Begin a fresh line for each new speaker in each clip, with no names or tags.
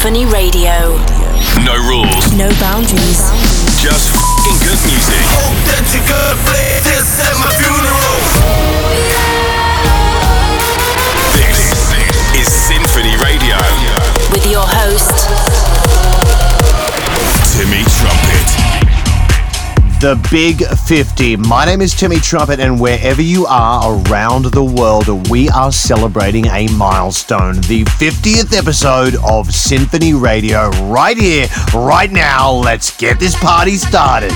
Symphony Radio.
No rules,
No boundaries.
just
The Big 50. My name is Timmy Trumpet, and wherever you are around the world, we are celebrating a milestone. The 50th episode of Symphony Radio, right here, right now. Let's get this party started.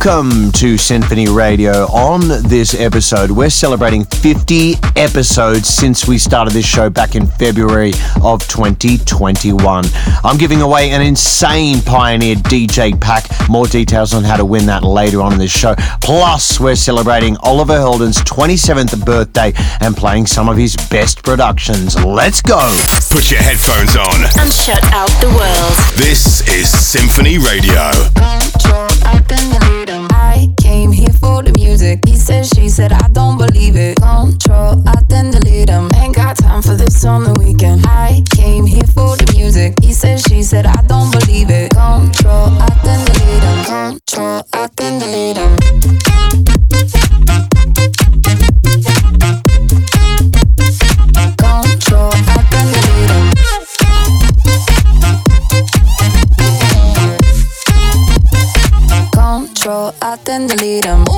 Welcome to Symphony Radio. On this episode, we're celebrating 50 episodes since we started this show back in February of 2021. I'm giving away an insane Pioneer DJ pack. More details on how to win that later on in this show. Plus, we're celebrating Oliver Heldens' 27th birthday and playing some of his best productions. Let's go!
Put your headphones on.
and shut out the world.
This is Symphony Radio.
control, I can delete music. He said, she said, I don't believe it. Control, I then delete him. Ain't got time for this on the weekend. I came here for the music. He said, she said, I don't believe it. Control, I then delete him. Control, I then delete him. Control, I then delete him. Control, I them.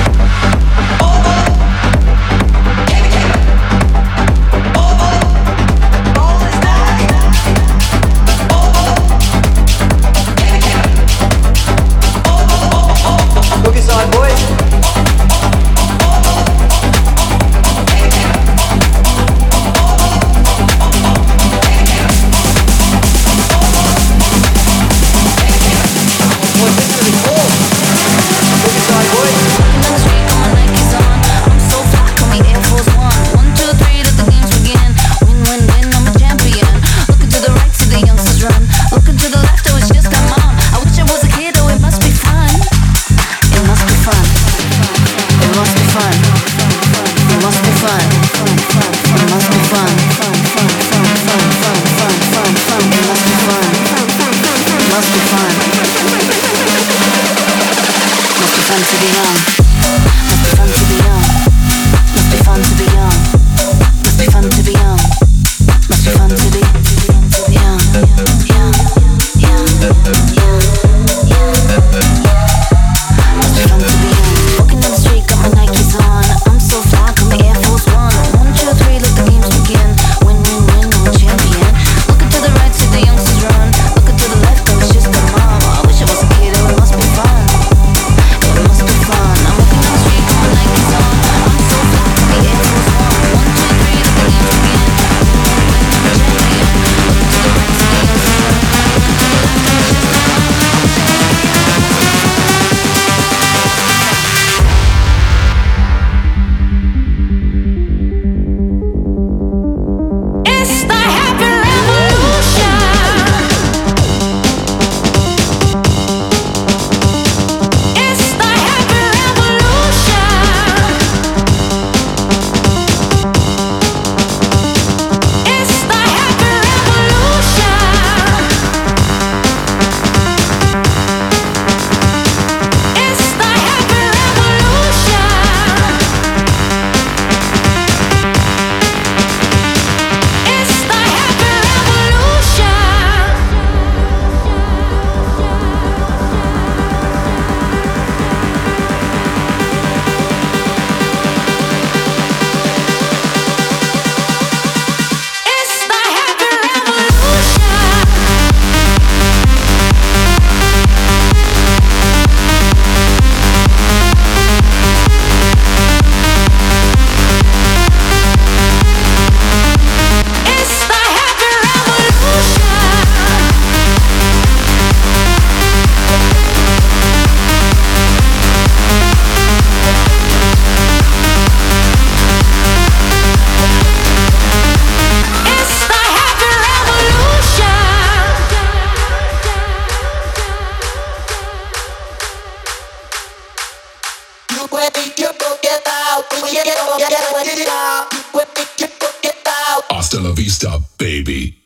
baby.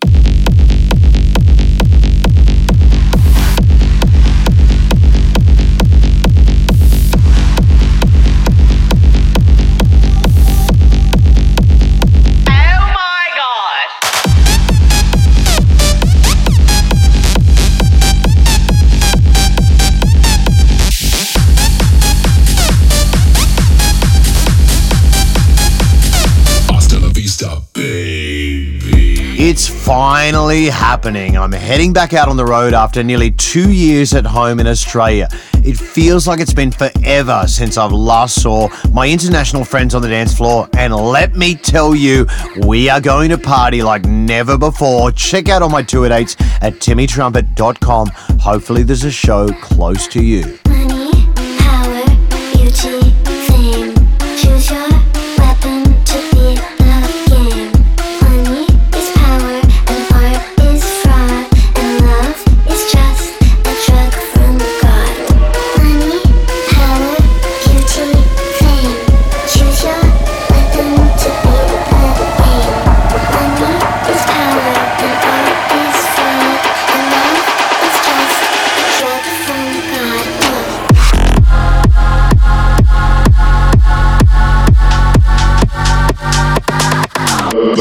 It's finally happening. I'm heading back out on the road after nearly two years at home in Australia. It feels like it's been forever since I've last saw my international friends on the dance floor, and let me tell you, we are going to party like never before. Check out all my tour dates at timmytrumpet.com. Hopefully, there's a show close to you.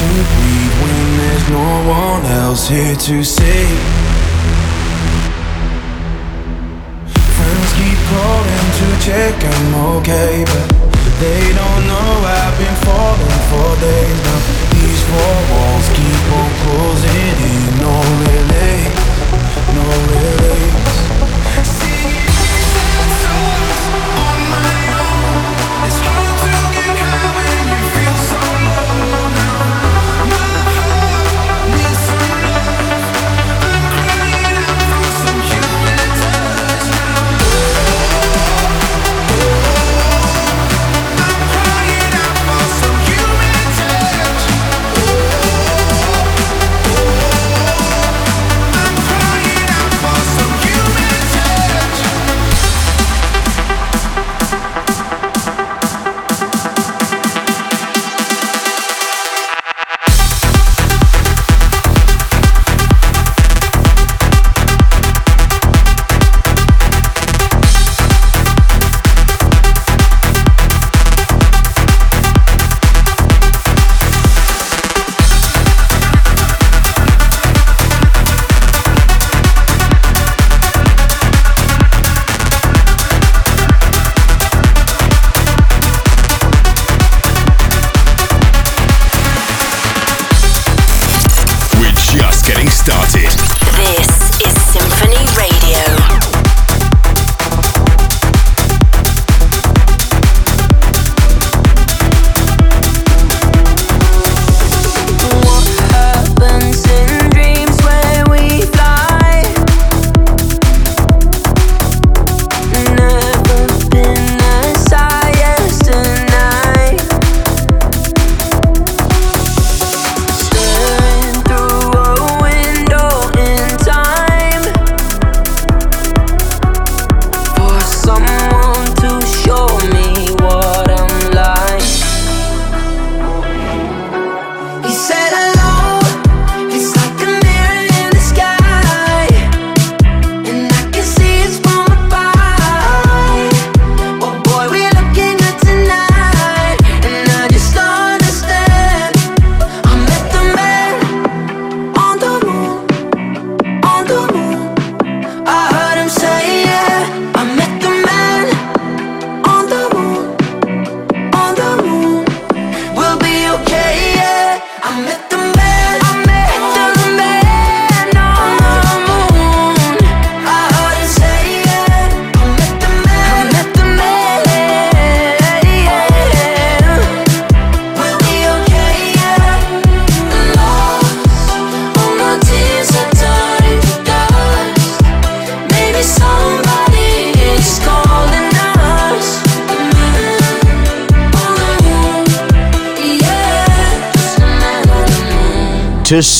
To breathe when there's no one else here to see. Friends keep calling to check I'm okay, but they don't know I've been falling for days now. These four walls keep on closing in, no relief, no relief.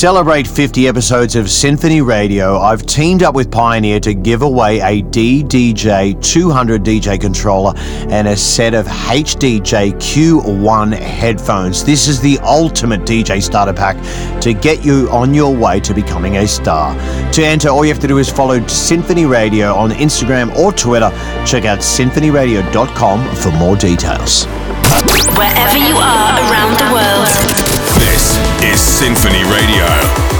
Celebrate 50 episodes of Symphony Radio, I've teamed up with Pioneer to give away a DDJ 200 DJ controller and a set of HDJ CUE1 headphones. This is the ultimate DJ starter pack to get you on your way to becoming a star. To enter, all you have to do is follow Symphony Radio on Instagram or Twitter. Check out symphonyradio.com for more details.
Wherever you are around the world.
Is Symphony Radio.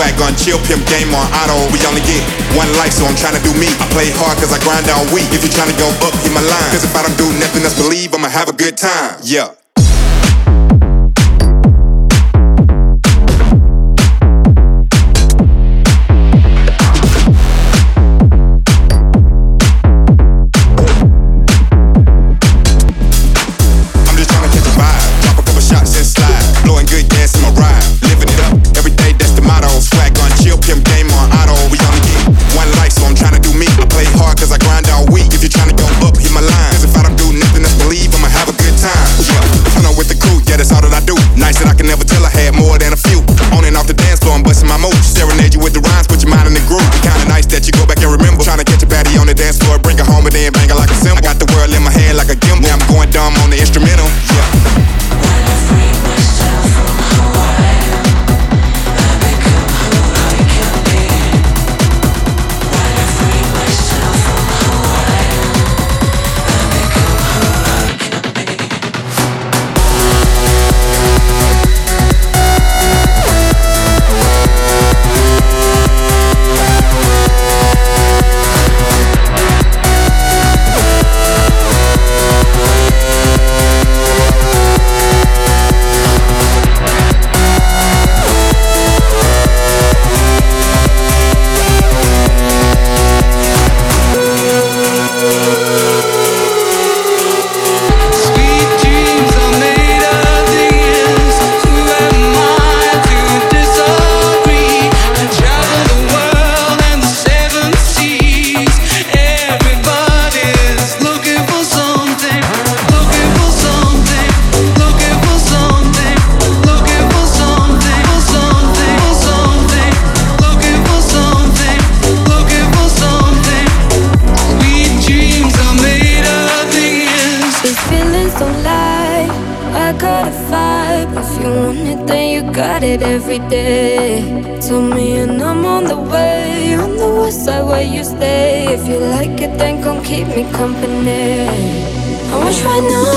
swag gun, chill pimp game on auto. We only get one life, so I'm trying to do me. I play hard cause I grind all week. If you trying to go up, hit my line. Cause if I don't do nothing else, believe I'ma have a good time. Yeah. it, then
you got it every day. Tell me, and I'm on the way. On the west side where you stay. If you like it, then come keep me company. I wish right now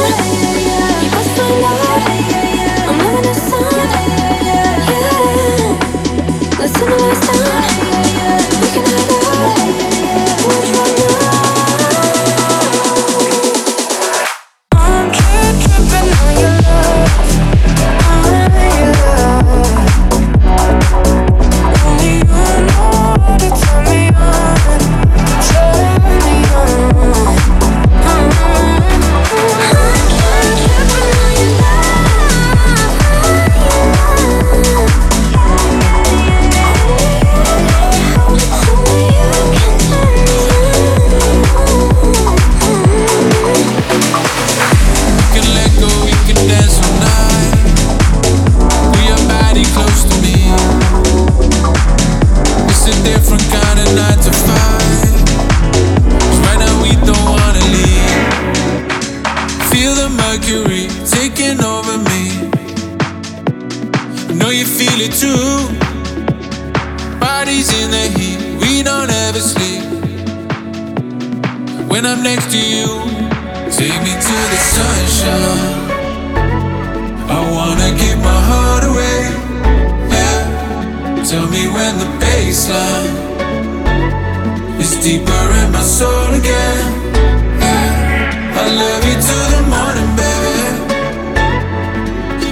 you must find out. I'm living a song. Yeah, listen to my sound.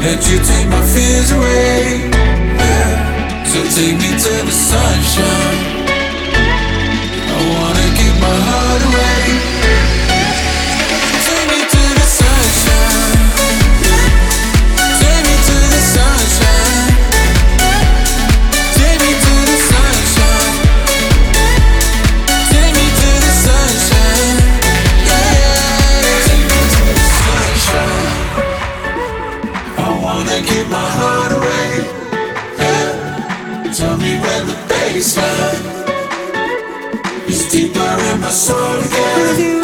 And you
take my fears away. Yeah. So take me to the sunshine.
sorgue.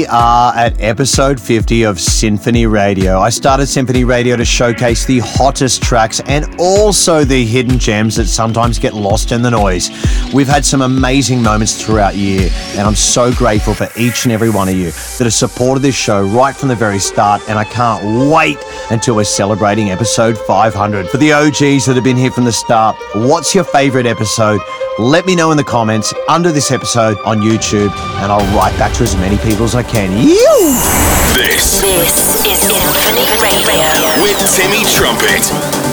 We are at episode 50 of Symphony Radio. I started Symphony Radio to showcase the hottest tracks and also the hidden gems that sometimes get lost in the noise. We've had some amazing moments throughout the year, and I'm so grateful for each and every one of you that have supported this show right from the very start, and I can't wait until we're celebrating episode 500. For the OGs that have been here from the start, what's your favorite episode? Let me know in the comments under this episode on YouTube, and I'll write back to as many people as I can. You!
This
This is Symphony Radio.
with Timmy Trumpet.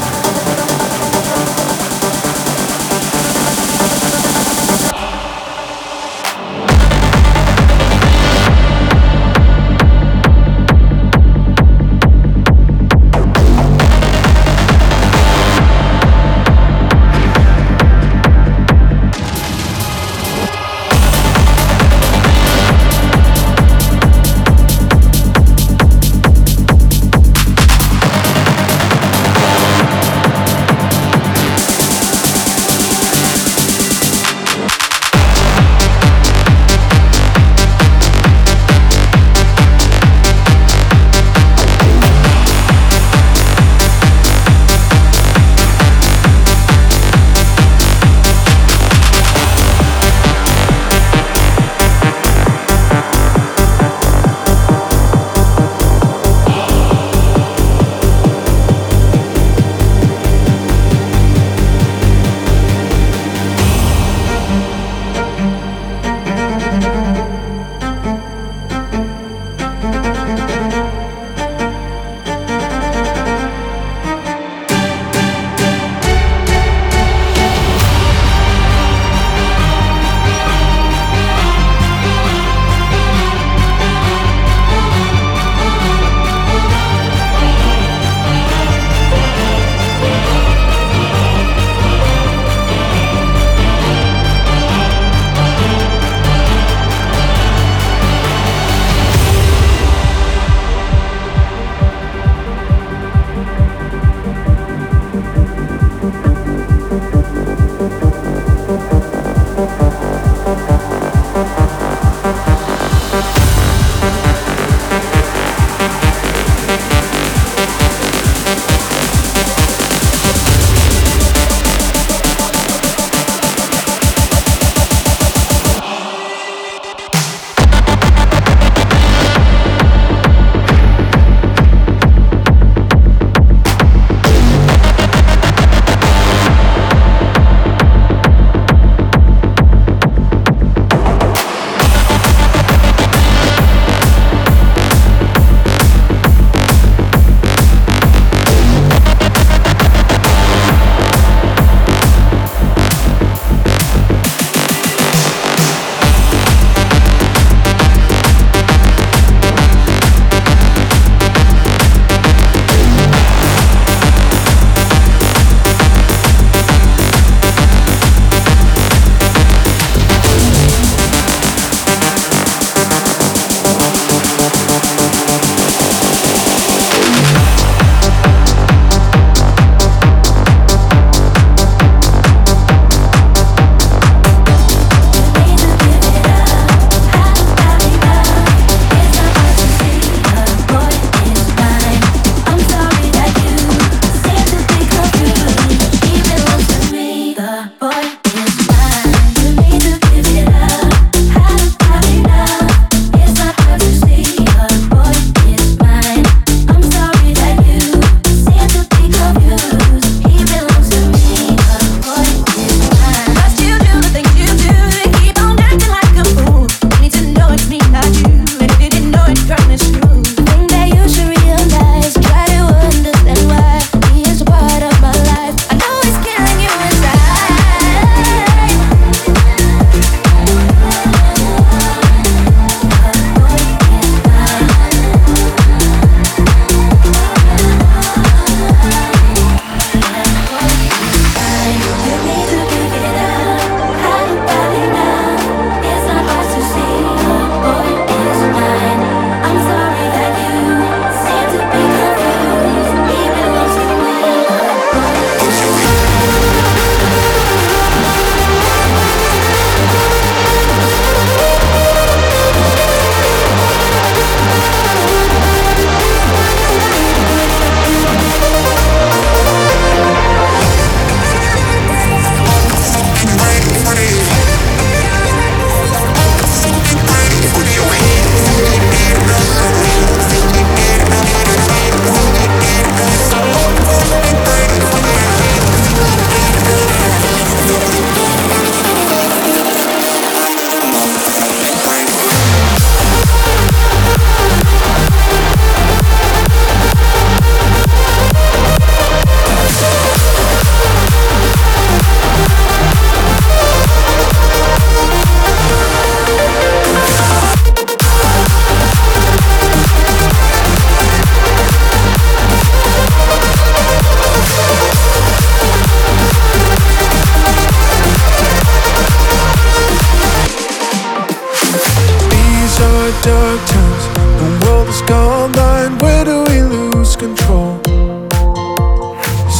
our dark times. The world has gone blind Where do we lose control?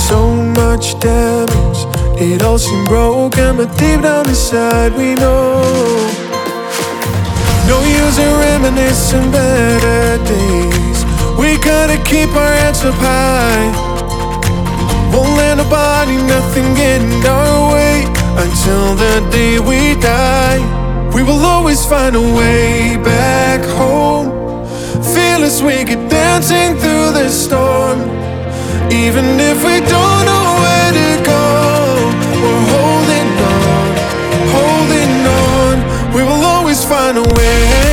So much damage. It all seemed broken But deep down inside we know. No use in reminiscing better days. We gotta keep our heads up high. Won't let nobody, nothing get in our way Until the day we die. We will always find a way back home. Fearless, we get dancing through the storm. Even if we don't know where to go, we're holding on, holding on. We will always find a way.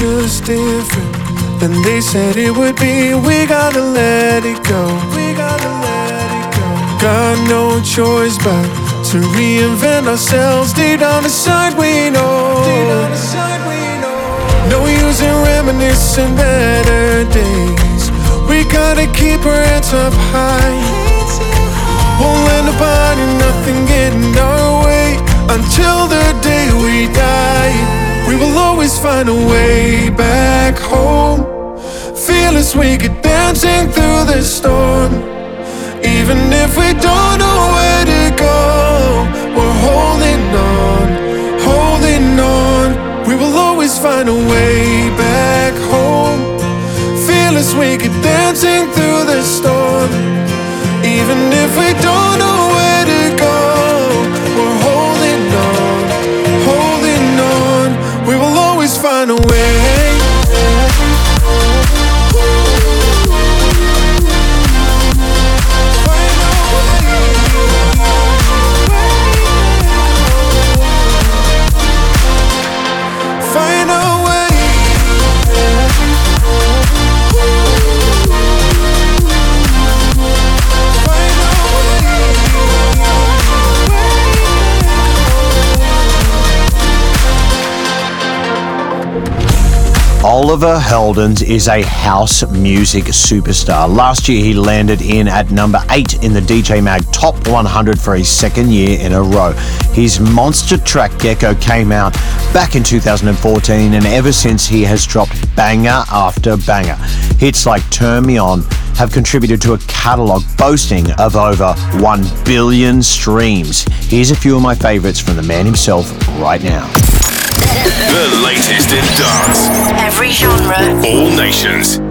Future's different than they said it would be. We gotta let it go. We gotta let it go. Got no choice but to reinvent ourselves. Deep down inside, we know. Deep down inside, we know. No use in reminiscing better days. We gotta keep our heads up high. Won't let nobody, nothing get in our way until the day we die. We will always find a way back home. Fearless, we get dancing through the storm. Even if we don't know where to go, we're holding on, holding on. We will always find a way back home. Fearless, we get dancing through the storm.
Oliver Heldens is a house music superstar. Last year, he landed in at number 8 in the DJ Mag Top 100 for his second year in a row. His monster track Gecko came out back in 2014, and ever since, he has dropped banger after banger. Hits like Turn Me On have contributed to a catalogue boasting of over 1 billion streams. Here's a few of my favorites from the man himself right now.
The latest in dance.
Every genre.
All nations.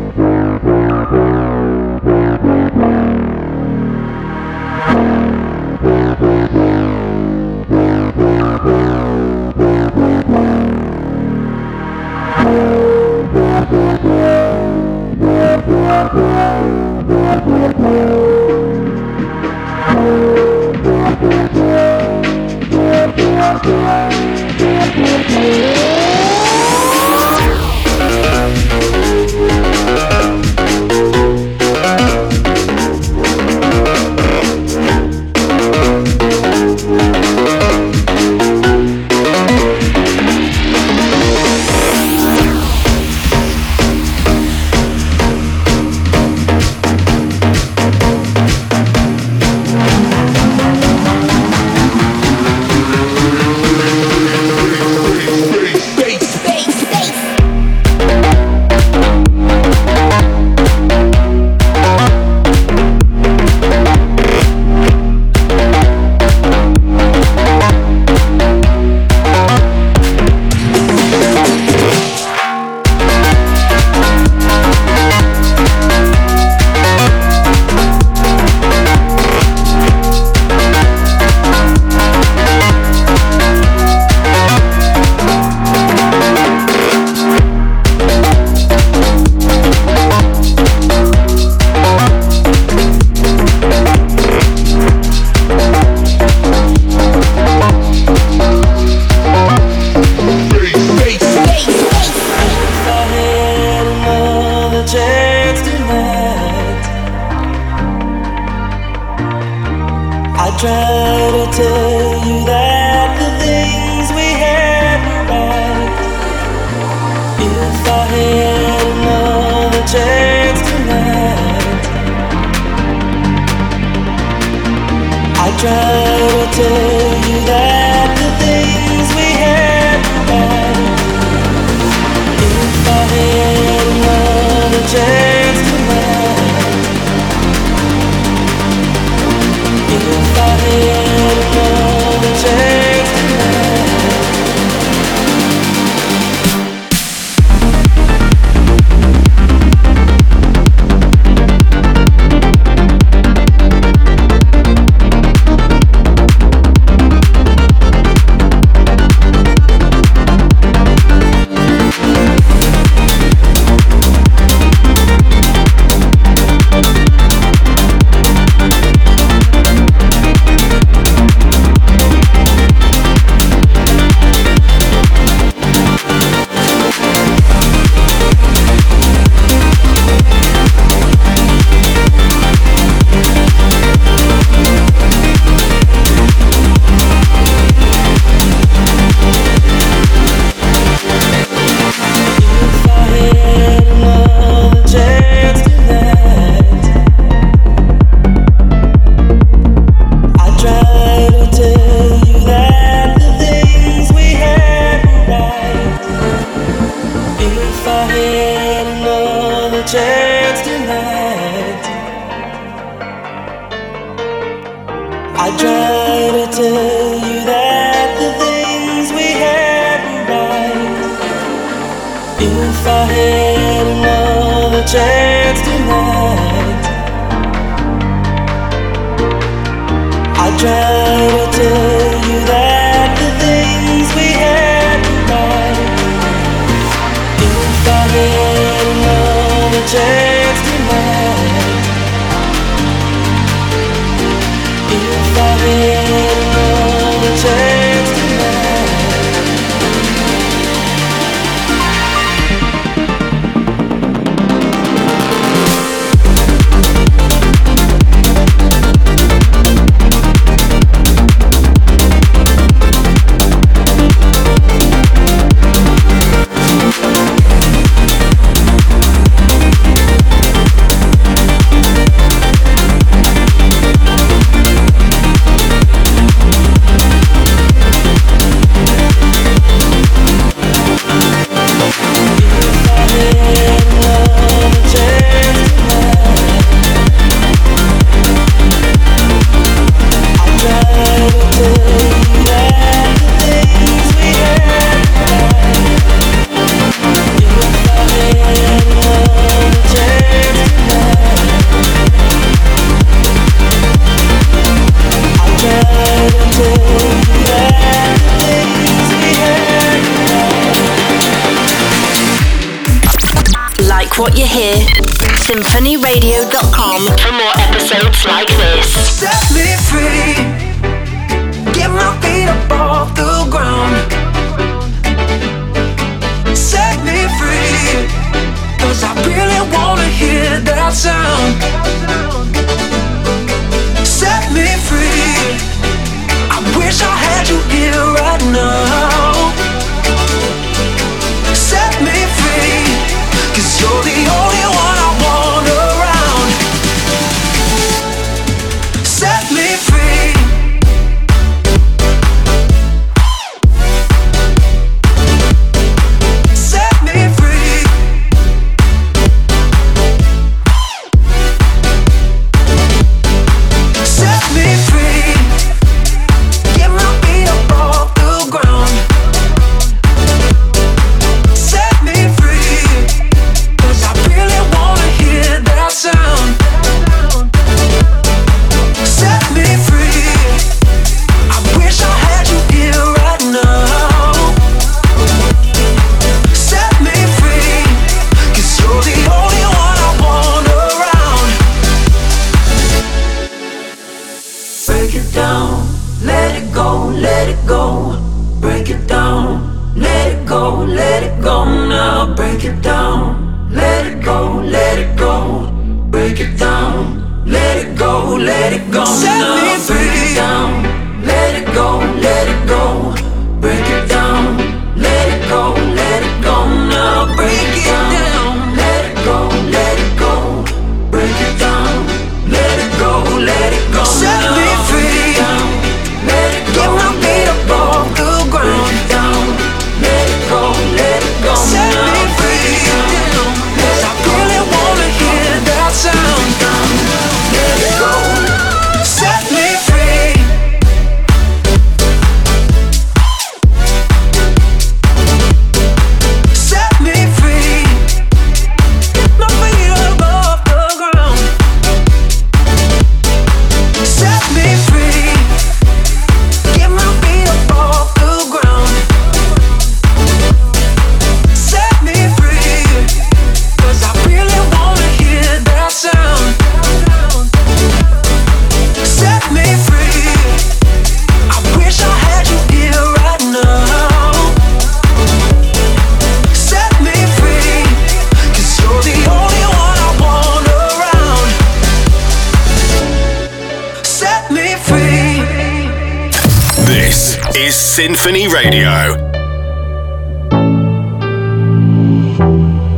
Is Symphony Radio.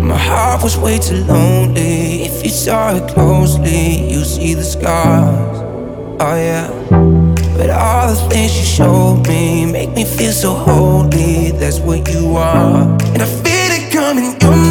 My heart was way too lonely. If you saw it closely, you see the scars. Oh yeah. But all the things you showed me make me feel so holy. That's what you are. And I feel it coming.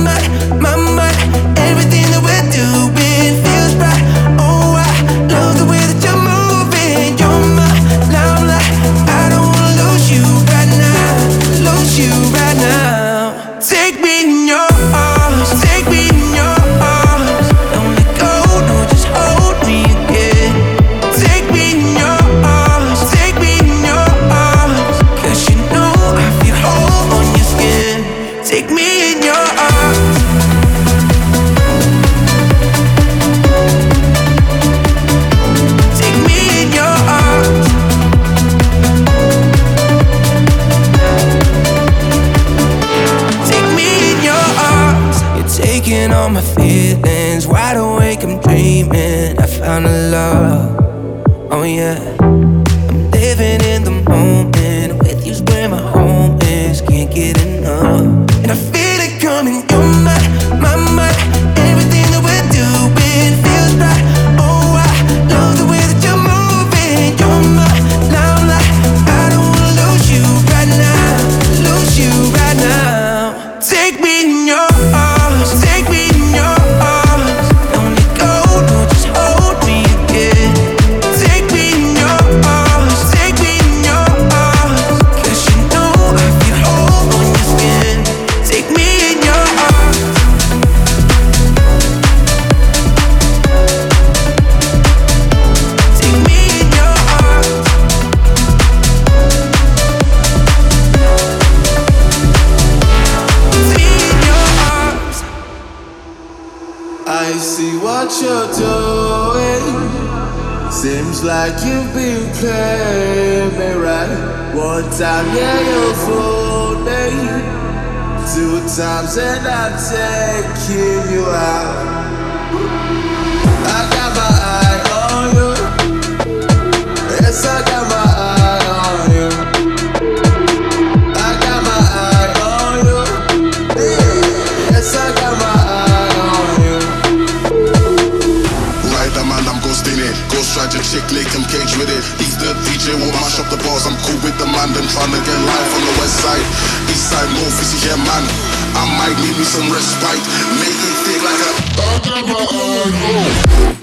You've me right. One time, yeah, you fooled me. Two times, and I'm taking you out. I got my eye on you. Yes, I got my eye on you. I got my eye on you. Yes, I got my eye on you.
Right, I'm ghosting it. Ghost ride your chick, lick him cage with it. DJ, will mash up the bars. I'm cool with the man, them trying to get live on the west side. East side, north, is here, man. I might need me some respite. Make it feel like a. I got my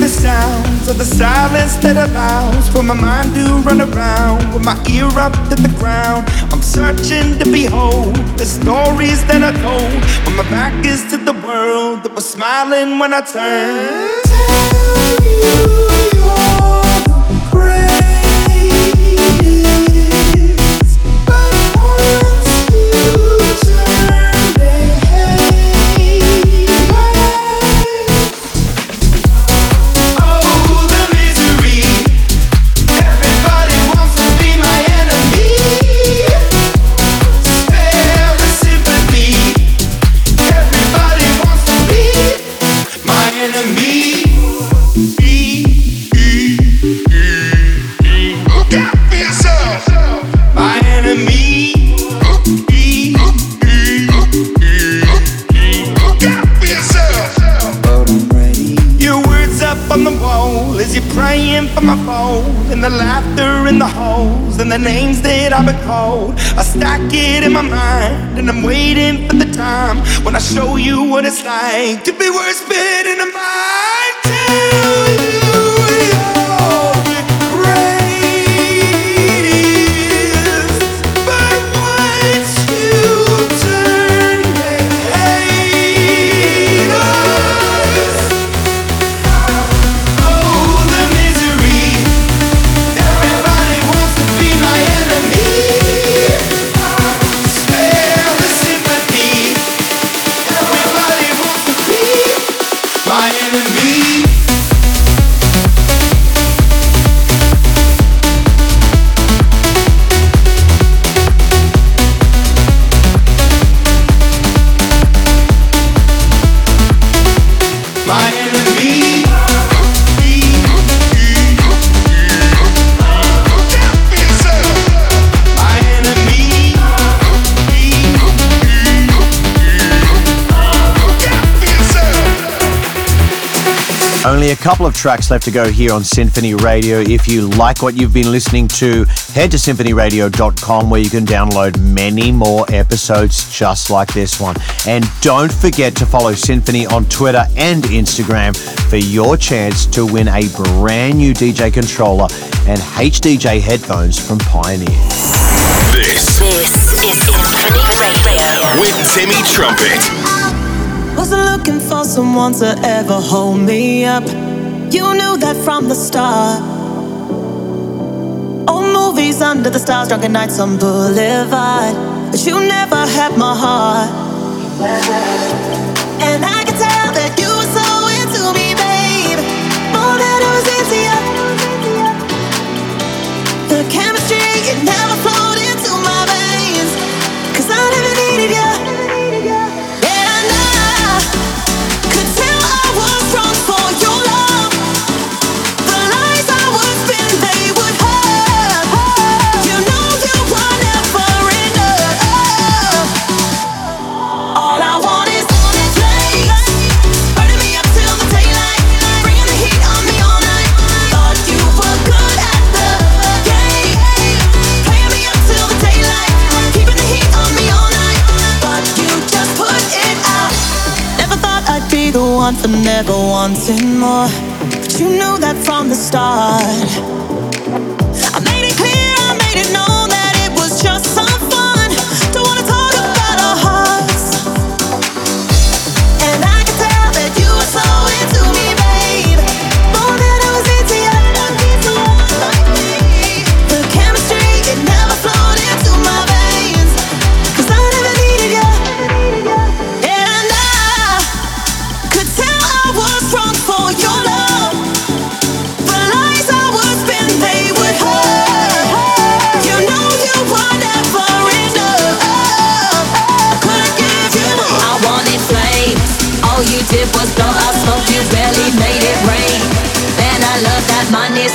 the sounds of the silence that allows for my mind to run around with my ear up to the ground. I'm searching to behold the stories that I told when my back is to the world that was smiling when I turned. Tell you been called. I stack it in my mind, and I'm waiting for the time when I show you what it's like to be worth spitting a mind. Tell you
couple of tracks left to go here on Symphony Radio. If you like what you've been listening to, head to symphonyradio.com where you can download many more episodes just like this one. And don't forget to follow Symphony on Twitter and Instagram for your chance to win a brand new DJ controller and HDJ headphones from Pioneer.
This
This is Symphony Radio.
with Timmy Trumpet.
Wasn't looking for someone to ever hold me up. You knew that from the start. Old movies under the stars, drunken nights on Boulevard. But you never had my heart. And I could tell that you were for never wanting more. But you knew that from the start.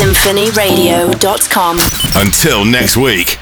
symphonyradio.com.
Until next week.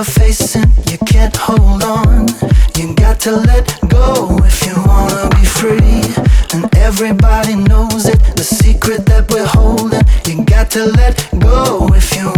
you're facing, you can't hold on. You got to let go if you wanna be free. And everybody knows it, the secret that we're holding. You got to let go if you